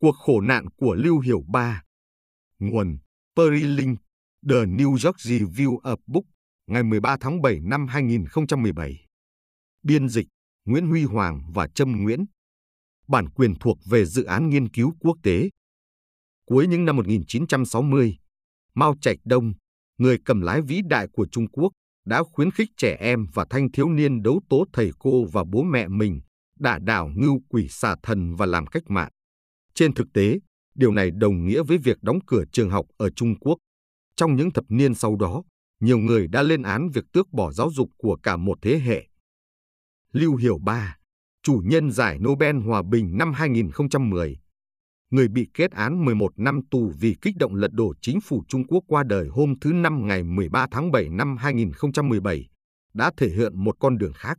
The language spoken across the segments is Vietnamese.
Cuộc khổ nạn của Lưu Hiểu Ba. Nguồn Perry The New York Review of Book ngày 13 tháng 7 năm 2017 Biên dịch Nguyễn Huy Hoàng và Trâm Nguyễn. Bản quyền thuộc về dự án nghiên cứu quốc tế. Cuối những năm 1960, Mao Trạch Đông, người cầm lái vĩ đại của Trung Quốc, đã khuyến khích trẻ em và thanh thiếu niên đấu tố thầy cô và bố mẹ mình, đả đảo ngưu quỷ xà thần và làm cách mạng. Trên thực tế, điều này đồng nghĩa với việc đóng cửa trường học ở Trung Quốc. Trong những thập niên sau đó, nhiều người đã lên án việc tước bỏ giáo dục của cả một thế hệ. Lưu Hiểu Ba, chủ nhân giải Nobel Hòa bình năm 2010, người bị kết án 11 năm tù vì kích động lật đổ chính phủ Trung Quốc qua đời hôm thứ Năm ngày 13 tháng 7 năm 2017, đã thể hiện một con đường khác.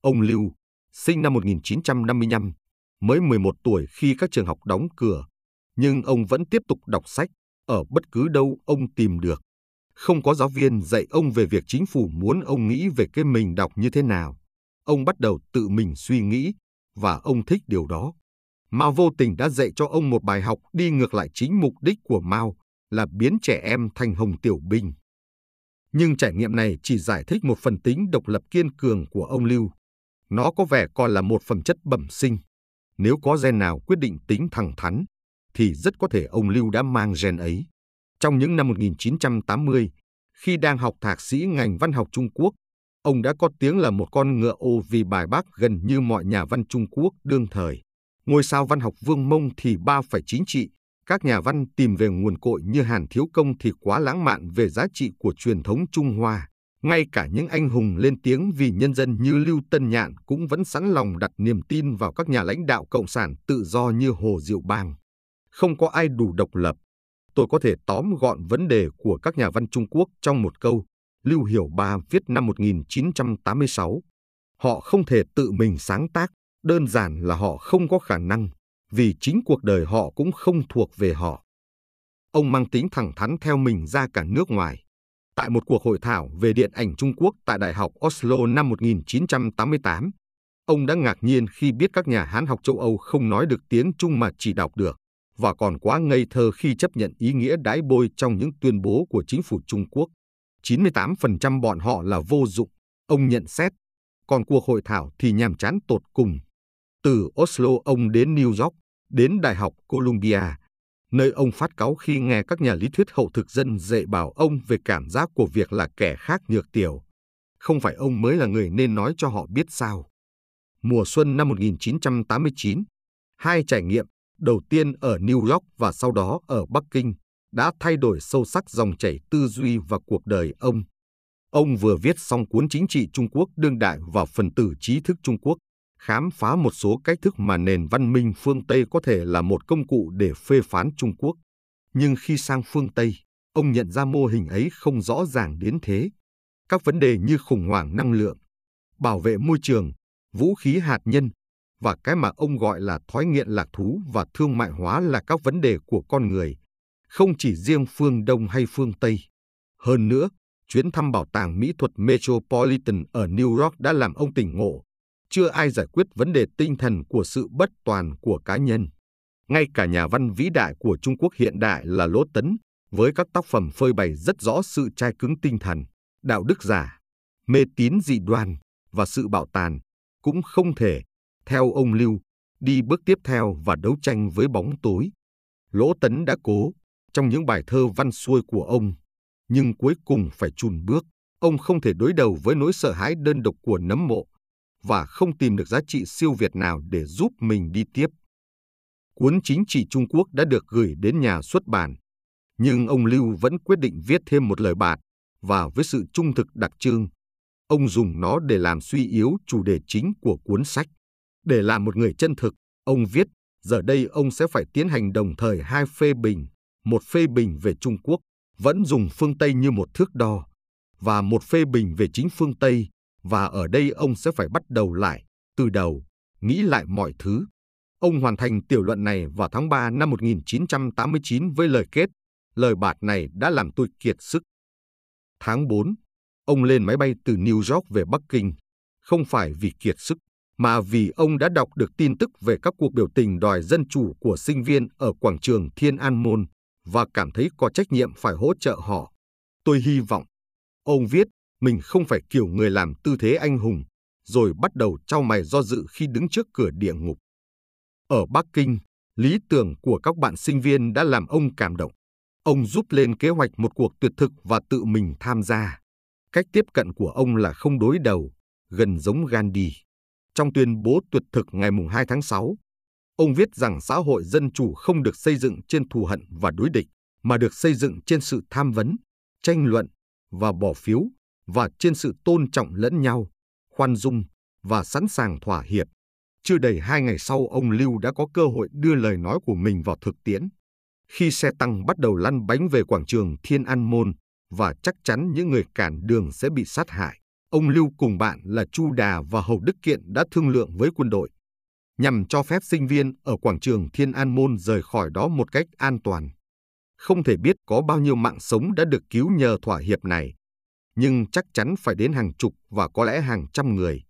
Ông Lưu, sinh năm 1955, mới 11 tuổi khi các trường học đóng cửa, nhưng ông vẫn tiếp tục đọc sách ở bất cứ đâu ông tìm được. Không có giáo viên dạy ông về việc chính phủ muốn ông nghĩ về cái mình đọc như thế nào. Ông bắt đầu tự mình suy nghĩ và ông thích điều đó. Mao vô tình đã dạy cho ông một bài học đi ngược lại chính mục đích của Mao là biến trẻ em thành hồng tiểu binh. Nhưng trải nghiệm này chỉ giải thích một phần tính độc lập kiên cường của ông Lưu. Nó có vẻ còn là một phẩm chất bẩm sinh. Nếu có gen nào quyết định tính thẳng thắn, thì rất có thể ông Lưu đã mang gen ấy. Trong những năm 1980, khi đang học thạc sĩ ngành văn học Trung Quốc, ông đã có tiếng là một con ngựa ô vì bài bác gần như mọi nhà văn Trung Quốc đương thời. Ngôi sao văn học Vương Mông thì ba phải chính trị, các nhà văn tìm về nguồn cội như Hàn Thiếu Công thì quá lãng mạn về giá trị của truyền thống Trung Hoa. Ngay cả những anh hùng lên tiếng vì nhân dân như Lưu Tân Nhạn cũng vẫn sẵn lòng đặt niềm tin vào các nhà lãnh đạo cộng sản tự do như Hồ Diệu Bang. Không có ai đủ độc lập. Tôi có thể tóm gọn vấn đề của các nhà văn Trung Quốc trong một câu. Lưu Hiểu Ba viết năm 1986. Họ không thể tự mình sáng tác, đơn giản là họ không có khả năng, vì chính cuộc đời họ cũng không thuộc về họ. Ông mang tính thẳng thắn theo mình ra cả nước ngoài. Tại một cuộc hội thảo về điện ảnh Trung Quốc tại Đại học Oslo năm 1988, ông đã ngạc nhiên khi biết các nhà Hán học châu Âu không nói được tiếng Trung mà chỉ đọc được, và còn quá ngây thơ khi chấp nhận ý nghĩa đái bôi trong những tuyên bố của chính phủ Trung Quốc. 98% bọn họ là vô dụng, ông nhận xét. Còn cuộc hội thảo thì nhàm chán tột cùng. Từ Oslo ông đến New York, đến Đại học Columbia, nơi ông phát cáu khi nghe các nhà lý thuyết hậu thực dân dạy bảo ông về cảm giác của việc là kẻ khác nhược tiểu. Không phải ông mới là người nên nói cho họ biết sao. Mùa xuân năm 1989, hai trải nghiệm, đầu tiên ở New York và sau đó ở Bắc Kinh, đã thay đổi sâu sắc dòng chảy tư duy và cuộc đời ông. Ông vừa viết xong cuốn chính trị Trung Quốc đương đại và phần tử trí thức Trung Quốc, khám phá một số cách thức mà nền văn minh phương Tây có thể là một công cụ để phê phán Trung Quốc. Nhưng khi sang phương Tây, ông nhận ra mô hình ấy không rõ ràng đến thế. Các vấn đề như khủng hoảng năng lượng, bảo vệ môi trường, vũ khí hạt nhân và cái mà ông gọi là thói nghiện lạc thú và thương mại hóa là các vấn đề của con người, không chỉ riêng phương Đông hay phương Tây. Hơn nữa, chuyến thăm bảo tàng mỹ thuật Metropolitan ở New York đã làm ông tỉnh ngộ chưa ai giải quyết vấn đề tinh thần của sự bất toàn của cá nhân. Ngay cả nhà văn vĩ đại của Trung Quốc hiện đại là Lỗ Tấn, với các tác phẩm phơi bày rất rõ sự trai cứng tinh thần, đạo đức giả, mê tín dị đoan và sự bạo tàn, cũng không thể, theo ông Lưu, đi bước tiếp theo và đấu tranh với bóng tối. Lỗ Tấn đã cố, trong những bài thơ văn xuôi của ông, nhưng cuối cùng phải chùn bước. Ông không thể đối đầu với nỗi sợ hãi đơn độc của nấm mộ và không tìm được giá trị siêu việt nào để giúp mình đi tiếp. Cuốn chính trị Trung Quốc đã được gửi đến nhà xuất bản, nhưng ông Lưu vẫn quyết định viết thêm một lời bạt và với sự trung thực đặc trưng, ông dùng nó để làm suy yếu chủ đề chính của cuốn sách. Để làm một người chân thực, ông viết, giờ đây ông sẽ phải tiến hành đồng thời hai phê bình, một phê bình về Trung Quốc, vẫn dùng phương Tây như một thước đo, và một phê bình về chính phương Tây và ở đây ông sẽ phải bắt đầu lại, từ đầu, nghĩ lại mọi thứ. Ông hoàn thành tiểu luận này vào tháng 3 năm 1989 với lời kết, lời bạt này đã làm tôi kiệt sức. Tháng 4, ông lên máy bay từ New York về Bắc Kinh, không phải vì kiệt sức, mà vì ông đã đọc được tin tức về các cuộc biểu tình đòi dân chủ của sinh viên ở quảng trường Thiên An Môn và cảm thấy có trách nhiệm phải hỗ trợ họ. Tôi hy vọng, ông viết, mình không phải kiểu người làm tư thế anh hùng, rồi bắt đầu trao mày do dự khi đứng trước cửa địa ngục. Ở Bắc Kinh, lý tưởng của các bạn sinh viên đã làm ông cảm động. Ông giúp lên kế hoạch một cuộc tuyệt thực và tự mình tham gia. Cách tiếp cận của ông là không đối đầu, gần giống Gandhi. Trong tuyên bố tuyệt thực ngày 2 tháng 6, ông viết rằng xã hội dân chủ không được xây dựng trên thù hận và đối địch, mà được xây dựng trên sự tham vấn, tranh luận và bỏ phiếu, và trên sự tôn trọng lẫn nhau, khoan dung và sẵn sàng thỏa hiệp. Chưa đầy hai ngày sau, ông Lưu đã có cơ hội đưa lời nói của mình vào thực tiễn. Khi xe tăng bắt đầu lăn bánh về quảng trường Thiên An Môn, và chắc chắn những người cản đường sẽ bị sát hại, ông Lưu cùng bạn là Chu Đà và Hầu Đức Kiện đã thương lượng với quân đội, nhằm cho phép sinh viên ở quảng trường Thiên An Môn rời khỏi đó một cách an toàn. Không thể biết có bao nhiêu mạng sống đã được cứu nhờ thỏa hiệp này, nhưng chắc chắn phải đến hàng chục và có lẽ hàng trăm người.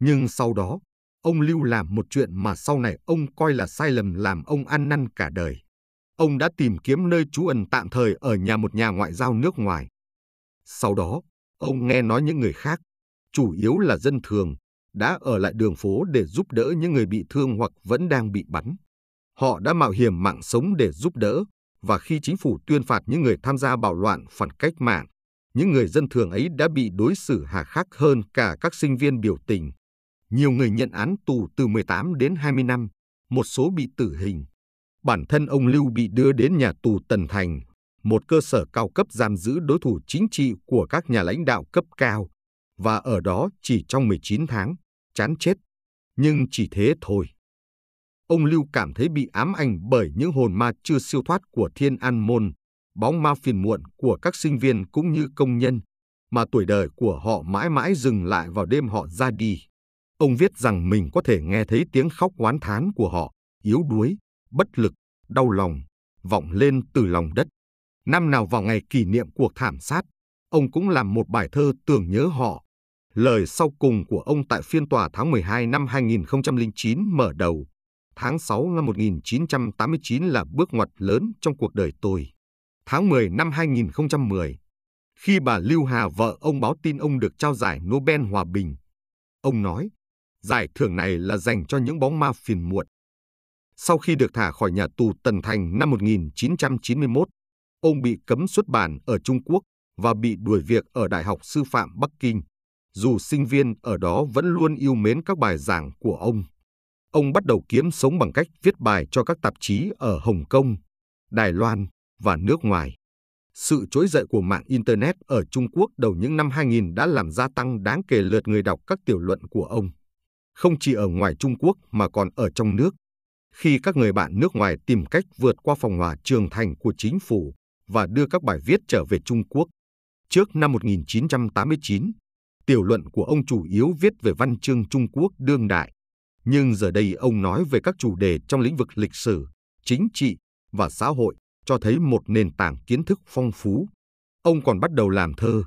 Nhưng sau đó, ông Lưu làm một chuyện mà sau này ông coi là sai lầm làm ông ăn năn cả đời. Ông đã tìm kiếm nơi trú ẩn tạm thời ở nhà một nhà ngoại giao nước ngoài. Sau đó, ông nghe nói những người khác, chủ yếu là dân thường, đã ở lại đường phố để giúp đỡ những người bị thương hoặc vẫn đang bị bắn. Họ đã mạo hiểm mạng sống để giúp đỡ, và khi chính phủ tuyên phạt những người tham gia bạo loạn phản cách mạng, những người dân thường ấy đã bị đối xử hà khắc hơn cả các sinh viên biểu tình. Nhiều người nhận án tù từ 18 đến 20 năm, một số bị tử hình. Bản thân ông Lưu bị đưa đến nhà tù Tần Thành, một cơ sở cao cấp giam giữ đối thủ chính trị của các nhà lãnh đạo cấp cao, và ở đó chỉ trong 19 tháng, chán chết. Nhưng chỉ thế thôi. Ông Lưu cảm thấy bị ám ảnh bởi những hồn ma chưa siêu thoát của Thiên An Môn, bóng ma phiền muộn của các sinh viên cũng như công nhân, mà tuổi đời của họ mãi mãi dừng lại vào đêm họ ra đi. Ông viết rằng mình có thể nghe thấy tiếng khóc oán thán của họ, yếu đuối, bất lực, đau lòng, vọng lên từ lòng đất. Năm nào vào ngày kỷ niệm cuộc thảm sát, ông cũng làm một bài thơ tưởng nhớ họ. Lời sau cùng của ông tại phiên tòa tháng 12 năm 2009 mở đầu. Tháng 6 năm 1989 là bước ngoặt lớn trong cuộc đời tôi. Tháng 10 năm 2010, khi bà Lưu Hà vợ ông báo tin ông được trao giải Nobel Hòa Bình, ông nói, giải thưởng này là dành cho những bóng ma phiền muộn. Sau khi được thả khỏi nhà tù Tần Thành năm 1991, ông bị cấm xuất bản ở Trung Quốc và bị đuổi việc ở Đại học Sư phạm Bắc Kinh, dù sinh viên ở đó vẫn luôn yêu mến các bài giảng của ông. Ông bắt đầu kiếm sống bằng cách viết bài cho các tạp chí ở Hồng Kông, Đài Loan và nước ngoài. Sự trỗi dậy của mạng Internet ở Trung Quốc đầu những năm 2000 đã làm gia tăng đáng kể lượt người đọc các tiểu luận của ông. Không chỉ ở ngoài Trung Quốc mà còn ở trong nước. Khi các người bạn nước ngoài tìm cách vượt qua phòng hòa trường thành của chính phủ và đưa các bài viết trở về Trung Quốc. Trước năm 1989, tiểu luận của ông chủ yếu viết về văn chương Trung Quốc đương đại. Nhưng giờ đây ông nói về các chủ đề trong lĩnh vực lịch sử, chính trị và xã hội cho thấy một nền tảng kiến thức phong phú. Ông còn bắt đầu làm thơ.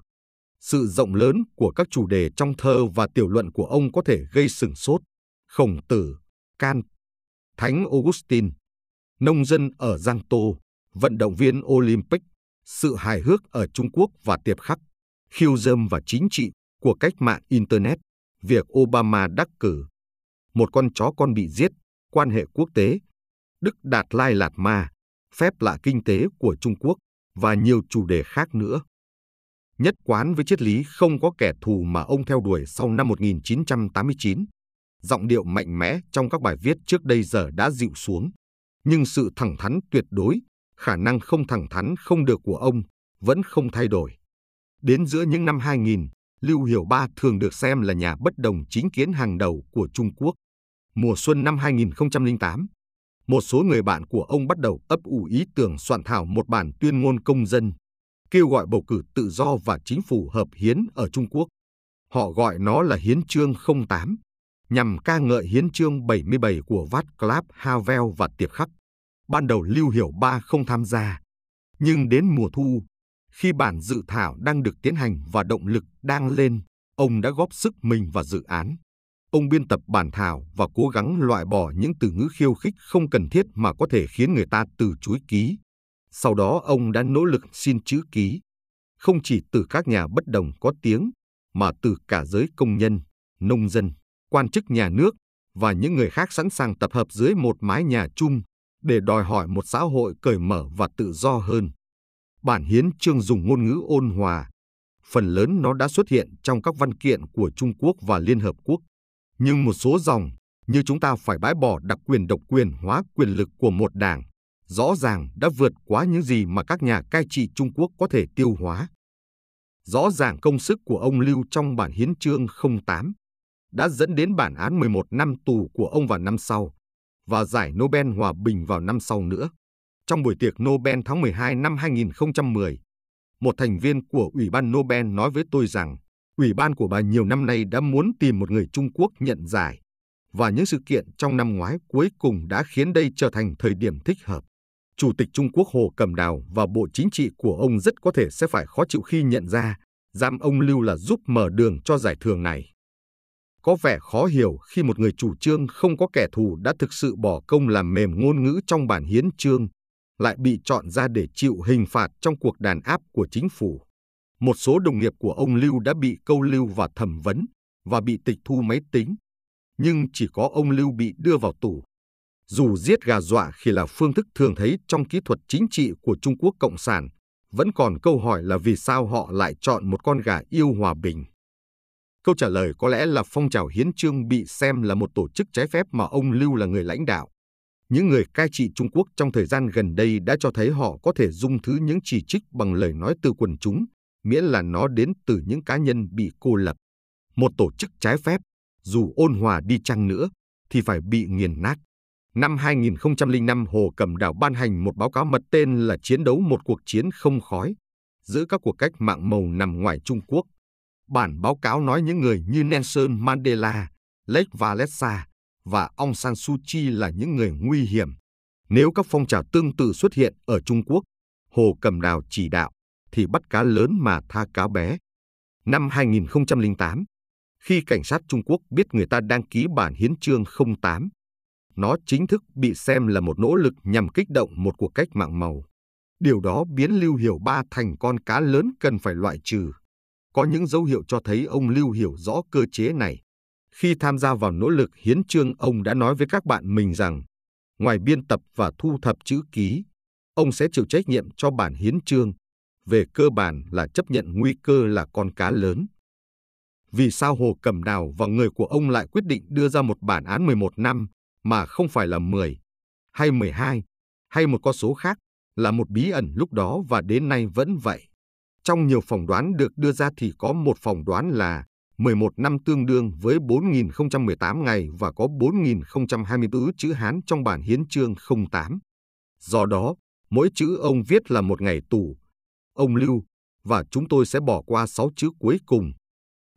Sự rộng lớn của các chủ đề trong thơ và tiểu luận của ông có thể gây sừng sốt. Khổng tử, Can, Thánh Augustine, nông dân ở Giang Tô, vận động viên Olympic, sự hài hước ở Trung Quốc và tiệp khắc, khiêu dâm và chính trị của cách mạng Internet, việc Obama đắc cử, một con chó con bị giết, quan hệ quốc tế, Đức Đạt Lai Lạt Ma, phép lạ kinh tế của Trung Quốc và nhiều chủ đề khác nữa. Nhất quán với triết lý không có kẻ thù mà ông theo đuổi sau năm 1989, giọng điệu mạnh mẽ trong các bài viết trước đây giờ đã dịu xuống, nhưng sự thẳng thắn tuyệt đối, khả năng không thẳng thắn không được của ông vẫn không thay đổi. Đến giữa những năm 2000, Lưu Hiểu Ba thường được xem là nhà bất đồng chính kiến hàng đầu của Trung Quốc. Mùa xuân năm 2008, một số người bạn của ông bắt đầu ấp ủ ý tưởng soạn thảo một bản tuyên ngôn công dân, kêu gọi bầu cử tự do và chính phủ hợp hiến ở Trung Quốc. Họ gọi nó là Hiến chương 08, nhằm ca ngợi Hiến chương 77 của Václav Havel và Tiệp Khắc. Ban đầu Lưu Hiểu Ba không tham gia, nhưng đến mùa thu, khi bản dự thảo đang được tiến hành và động lực đang lên, ông đã góp sức mình vào dự án ông biên tập bản thảo và cố gắng loại bỏ những từ ngữ khiêu khích không cần thiết mà có thể khiến người ta từ chối ký. Sau đó ông đã nỗ lực xin chữ ký, không chỉ từ các nhà bất đồng có tiếng, mà từ cả giới công nhân, nông dân, quan chức nhà nước và những người khác sẵn sàng tập hợp dưới một mái nhà chung để đòi hỏi một xã hội cởi mở và tự do hơn. Bản hiến chương dùng ngôn ngữ ôn hòa. Phần lớn nó đã xuất hiện trong các văn kiện của Trung Quốc và Liên Hợp Quốc. Nhưng một số dòng, như chúng ta phải bãi bỏ đặc quyền độc quyền hóa quyền lực của một đảng, rõ ràng đã vượt quá những gì mà các nhà cai trị Trung Quốc có thể tiêu hóa. Rõ ràng công sức của ông Lưu trong bản hiến chương 08 đã dẫn đến bản án 11 năm tù của ông vào năm sau và giải Nobel Hòa Bình vào năm sau nữa. Trong buổi tiệc Nobel tháng 12 năm 2010, một thành viên của Ủy ban Nobel nói với tôi rằng Ủy ban của bà nhiều năm nay đã muốn tìm một người Trung Quốc nhận giải, và những sự kiện trong năm ngoái cuối cùng đã khiến đây trở thành thời điểm thích hợp. Chủ tịch Trung Quốc Hồ Cầm Đào và Bộ Chính trị của ông rất có thể sẽ phải khó chịu khi nhận ra giam ông Lưu là giúp mở đường cho giải thưởng này. Có vẻ khó hiểu khi một người chủ trương không có kẻ thù đã thực sự bỏ công làm mềm ngôn ngữ trong bản hiến chương, lại bị chọn ra để chịu hình phạt trong cuộc đàn áp của chính phủ. Một số đồng nghiệp của ông Lưu đã bị câu lưu và thẩm vấn và bị tịch thu máy tính, nhưng chỉ có ông Lưu bị đưa vào tù. Dù giết gà dọa khi là phương thức thường thấy trong kỹ thuật chính trị của Trung Quốc Cộng sản, vẫn còn câu hỏi là vì sao họ lại chọn một con gà yêu hòa bình. Câu trả lời có lẽ là phong trào hiến trương bị xem là một tổ chức trái phép mà ông Lưu là người lãnh đạo. Những người cai trị Trung Quốc trong thời gian gần đây đã cho thấy họ có thể dung thứ những chỉ trích bằng lời nói từ quần chúng, miễn là nó đến từ những cá nhân bị cô lập. Một tổ chức trái phép, dù ôn hòa đi chăng nữa, thì phải bị nghiền nát. Năm 2005, Hồ Cẩm Đảo ban hành một báo cáo mật tên là Chiến đấu một cuộc chiến không khói, giữa các cuộc cách mạng màu nằm ngoài Trung Quốc. Bản báo cáo nói những người như Nelson Mandela, Lech Walesa và Aung San Suu Kyi là những người nguy hiểm. Nếu các phong trào tương tự xuất hiện ở Trung Quốc, Hồ Cẩm Đào chỉ đạo, thì bắt cá lớn mà tha cá bé. Năm 2008, khi cảnh sát Trung Quốc biết người ta đăng ký bản hiến chương 08, nó chính thức bị xem là một nỗ lực nhằm kích động một cuộc cách mạng màu. Điều đó biến Lưu Hiểu Ba thành con cá lớn cần phải loại trừ. Có những dấu hiệu cho thấy ông Lưu hiểu rõ cơ chế này. Khi tham gia vào nỗ lực hiến trương, ông đã nói với các bạn mình rằng, ngoài biên tập và thu thập chữ ký, ông sẽ chịu trách nhiệm cho bản hiến trương, về cơ bản là chấp nhận nguy cơ là con cá lớn. Vì sao Hồ Cẩm Đào và người của ông lại quyết định đưa ra một bản án 11 năm mà không phải là 10, hay 12, hay một con số khác, là một bí ẩn lúc đó và đến nay vẫn vậy. Trong nhiều phỏng đoán được đưa ra thì có một phỏng đoán là 11 năm tương đương với 4.018 ngày và có 4.024 chữ Hán trong bản hiến chương 08. Do đó, mỗi chữ ông viết là một ngày tù. Ông lưu, và chúng tôi sẽ bỏ qua sáu chữ cuối cùng.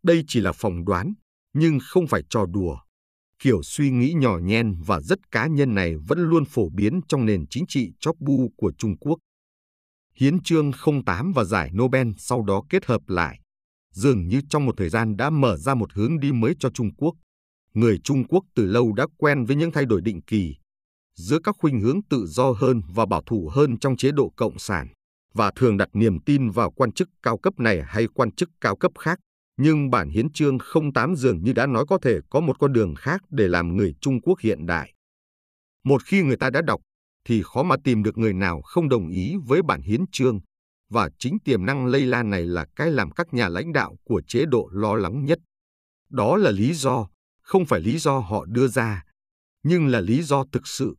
Đây chỉ là phỏng đoán, nhưng không phải trò đùa. Kiểu suy nghĩ nhỏ nhen và rất cá nhân này vẫn luôn phổ biến trong nền chính trị chóp bu của Trung Quốc. Hiến chương 08 và giải Nobel sau đó kết hợp lại, dường như trong một thời gian đã mở ra một hướng đi mới cho Trung Quốc. Người Trung Quốc từ lâu đã quen với những thay đổi định kỳ giữa các khuynh hướng tự do hơn và bảo thủ hơn trong chế độ cộng sản và thường đặt niềm tin vào quan chức cao cấp này hay quan chức cao cấp khác nhưng bản hiến chương 08 dường như đã nói có thể có một con đường khác để làm người Trung Quốc hiện đại. Một khi người ta đã đọc, thì khó mà tìm được người nào không đồng ý với bản hiến chương, và chính tiềm năng lây lan này là cái làm các nhà lãnh đạo của chế độ lo lắng nhất. Đó là lý do, không phải lý do họ đưa ra, nhưng là lý do thực sự,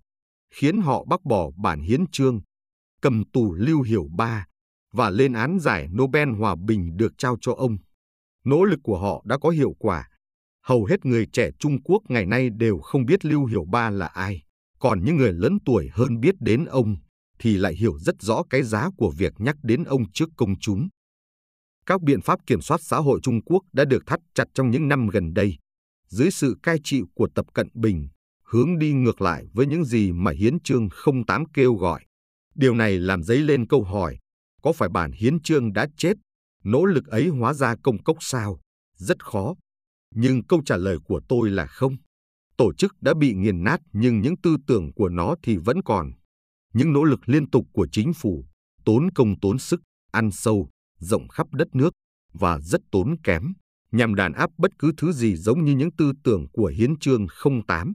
khiến họ bác bỏ bản hiến chương, cầm tù Lưu Hiểu Ba và lên án giải Nobel Hòa Bình được trao cho ông. Nỗ lực của họ đã có hiệu quả. Hầu hết người trẻ Trung Quốc ngày nay đều không biết Lưu Hiểu Ba là ai, còn những người lớn tuổi hơn biết đến ông thì lại hiểu rất rõ cái giá của việc nhắc đến ông trước công chúng. Các biện pháp kiểm soát xã hội Trung Quốc đã được thắt chặt trong những năm gần đây, dưới sự cai trị của Tập Cận Bình, hướng đi ngược lại với những gì mà Hiến chương 08 kêu gọi. Điều này làm dấy lên câu hỏi, có phải bản Hiến chương đã chết Nỗ lực ấy hóa ra công cốc sao? Rất khó. Nhưng câu trả lời của tôi là không. Tổ chức đã bị nghiền nát nhưng những tư tưởng của nó thì vẫn còn. Những nỗ lực liên tục của chính phủ, tốn công tốn sức, ăn sâu, rộng khắp đất nước và rất tốn kém, nhằm đàn áp bất cứ thứ gì giống như những tư tưởng của Hiến chương 08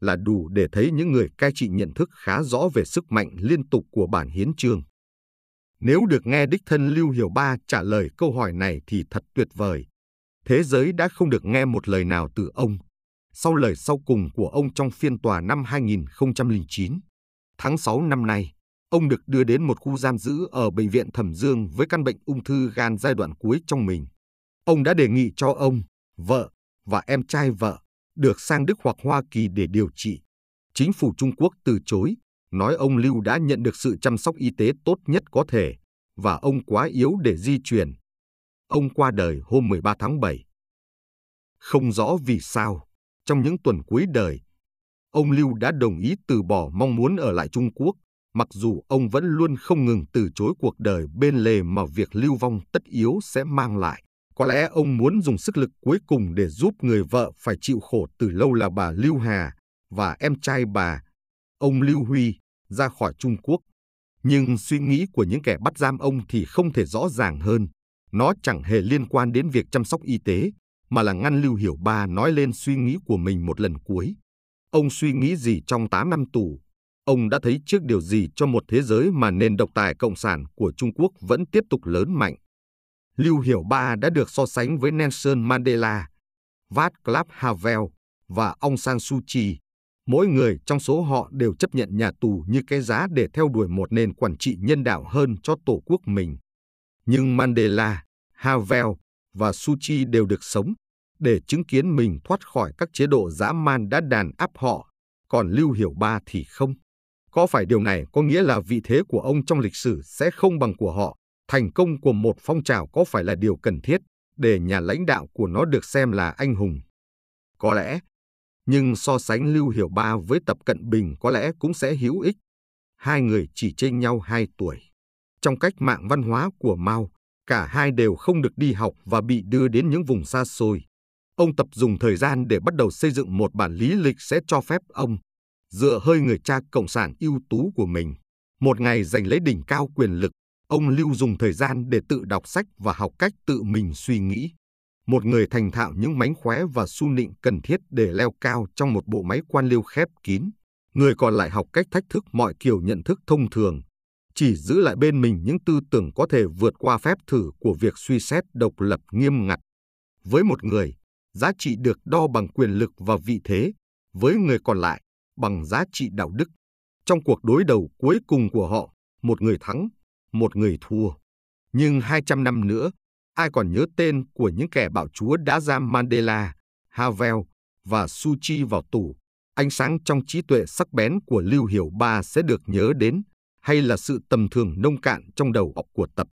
là đủ để thấy những người cai trị nhận thức khá rõ về sức mạnh liên tục của bản hiến chương. Nếu được nghe đích thân Lưu Hiểu Ba trả lời câu hỏi này thì thật tuyệt vời. Thế giới đã không được nghe một lời nào từ ông. Sau lời sau cùng của ông trong phiên tòa năm 2009, tháng 6 năm nay, ông được đưa đến một khu giam giữ ở Bệnh viện Thẩm Dương với căn bệnh ung thư gan giai đoạn cuối trong mình. Ông đã đề nghị cho ông, vợ và em trai vợ được sang Đức hoặc Hoa Kỳ để điều trị. Chính phủ Trung Quốc từ chối, nói ông Lưu đã nhận được sự chăm sóc y tế tốt nhất có thể và ông quá yếu để di chuyển. Ông qua đời hôm 13 tháng 7. Không rõ vì sao, trong những tuần cuối đời, ông Lưu đã đồng ý từ bỏ mong muốn ở lại Trung Quốc, mặc dù ông vẫn luôn không ngừng từ chối cuộc đời bên lề mà việc lưu vong tất yếu sẽ mang lại. Có lẽ ông muốn dùng sức lực cuối cùng để giúp người vợ phải chịu khổ từ lâu là bà Lưu Hà và em trai bà, ông Lưu Huy, ra khỏi Trung Quốc. Nhưng suy nghĩ của những kẻ bắt giam ông thì không thể rõ ràng hơn. Nó chẳng hề liên quan đến việc chăm sóc y tế, mà là ngăn Lưu Hiểu Ba nói lên suy nghĩ của mình một lần cuối. Ông suy nghĩ gì trong 8 năm tù? Ông đã thấy trước điều gì cho một thế giới mà nền độc tài cộng sản của Trung Quốc vẫn tiếp tục lớn mạnh? Lưu Hiểu Ba đã được so sánh với Nelson Mandela, Václav Havel và ông San Suu Kyi. Mỗi người trong số họ đều chấp nhận nhà tù như cái giá để theo đuổi một nền quản trị nhân đạo hơn cho tổ quốc mình. Nhưng Mandela, Havel và Suu Kyi đều được sống để chứng kiến mình thoát khỏi các chế độ dã man đã đàn áp họ, còn Lưu Hiểu Ba thì không. Có phải điều này có nghĩa là vị thế của ông trong lịch sử sẽ không bằng của họ? Thành công của một phong trào có phải là điều cần thiết để nhà lãnh đạo của nó được xem là anh hùng? Có lẽ, nhưng so sánh Lưu Hiểu Ba với Tập Cận Bình có lẽ cũng sẽ hữu ích. Hai người chỉ chênh nhau hai tuổi. Trong cách mạng văn hóa của Mao, cả hai đều không được đi học và bị đưa đến những vùng xa xôi. Ông Tập dùng thời gian để bắt đầu xây dựng một bản lý lịch sẽ cho phép ông, dựa hơi người cha cộng sản ưu tú của mình, một ngày giành lấy đỉnh cao quyền lực Ông Lưu dùng thời gian để tự đọc sách và học cách tự mình suy nghĩ. Một người thành thạo những mánh khóe và su nịnh cần thiết để leo cao trong một bộ máy quan liêu khép kín. Người còn lại học cách thách thức mọi kiểu nhận thức thông thường, chỉ giữ lại bên mình những tư tưởng có thể vượt qua phép thử của việc suy xét độc lập nghiêm ngặt. Với một người, giá trị được đo bằng quyền lực và vị thế, với người còn lại, bằng giá trị đạo đức. Trong cuộc đối đầu cuối cùng của họ, một người thắng một người thua. Nhưng 200 năm nữa, ai còn nhớ tên của những kẻ bạo chúa đã giam Mandela, Havel và Suchi vào tù? Ánh sáng trong trí tuệ sắc bén của Lưu Hiểu Ba sẽ được nhớ đến, hay là sự tầm thường nông cạn trong đầu óc của tập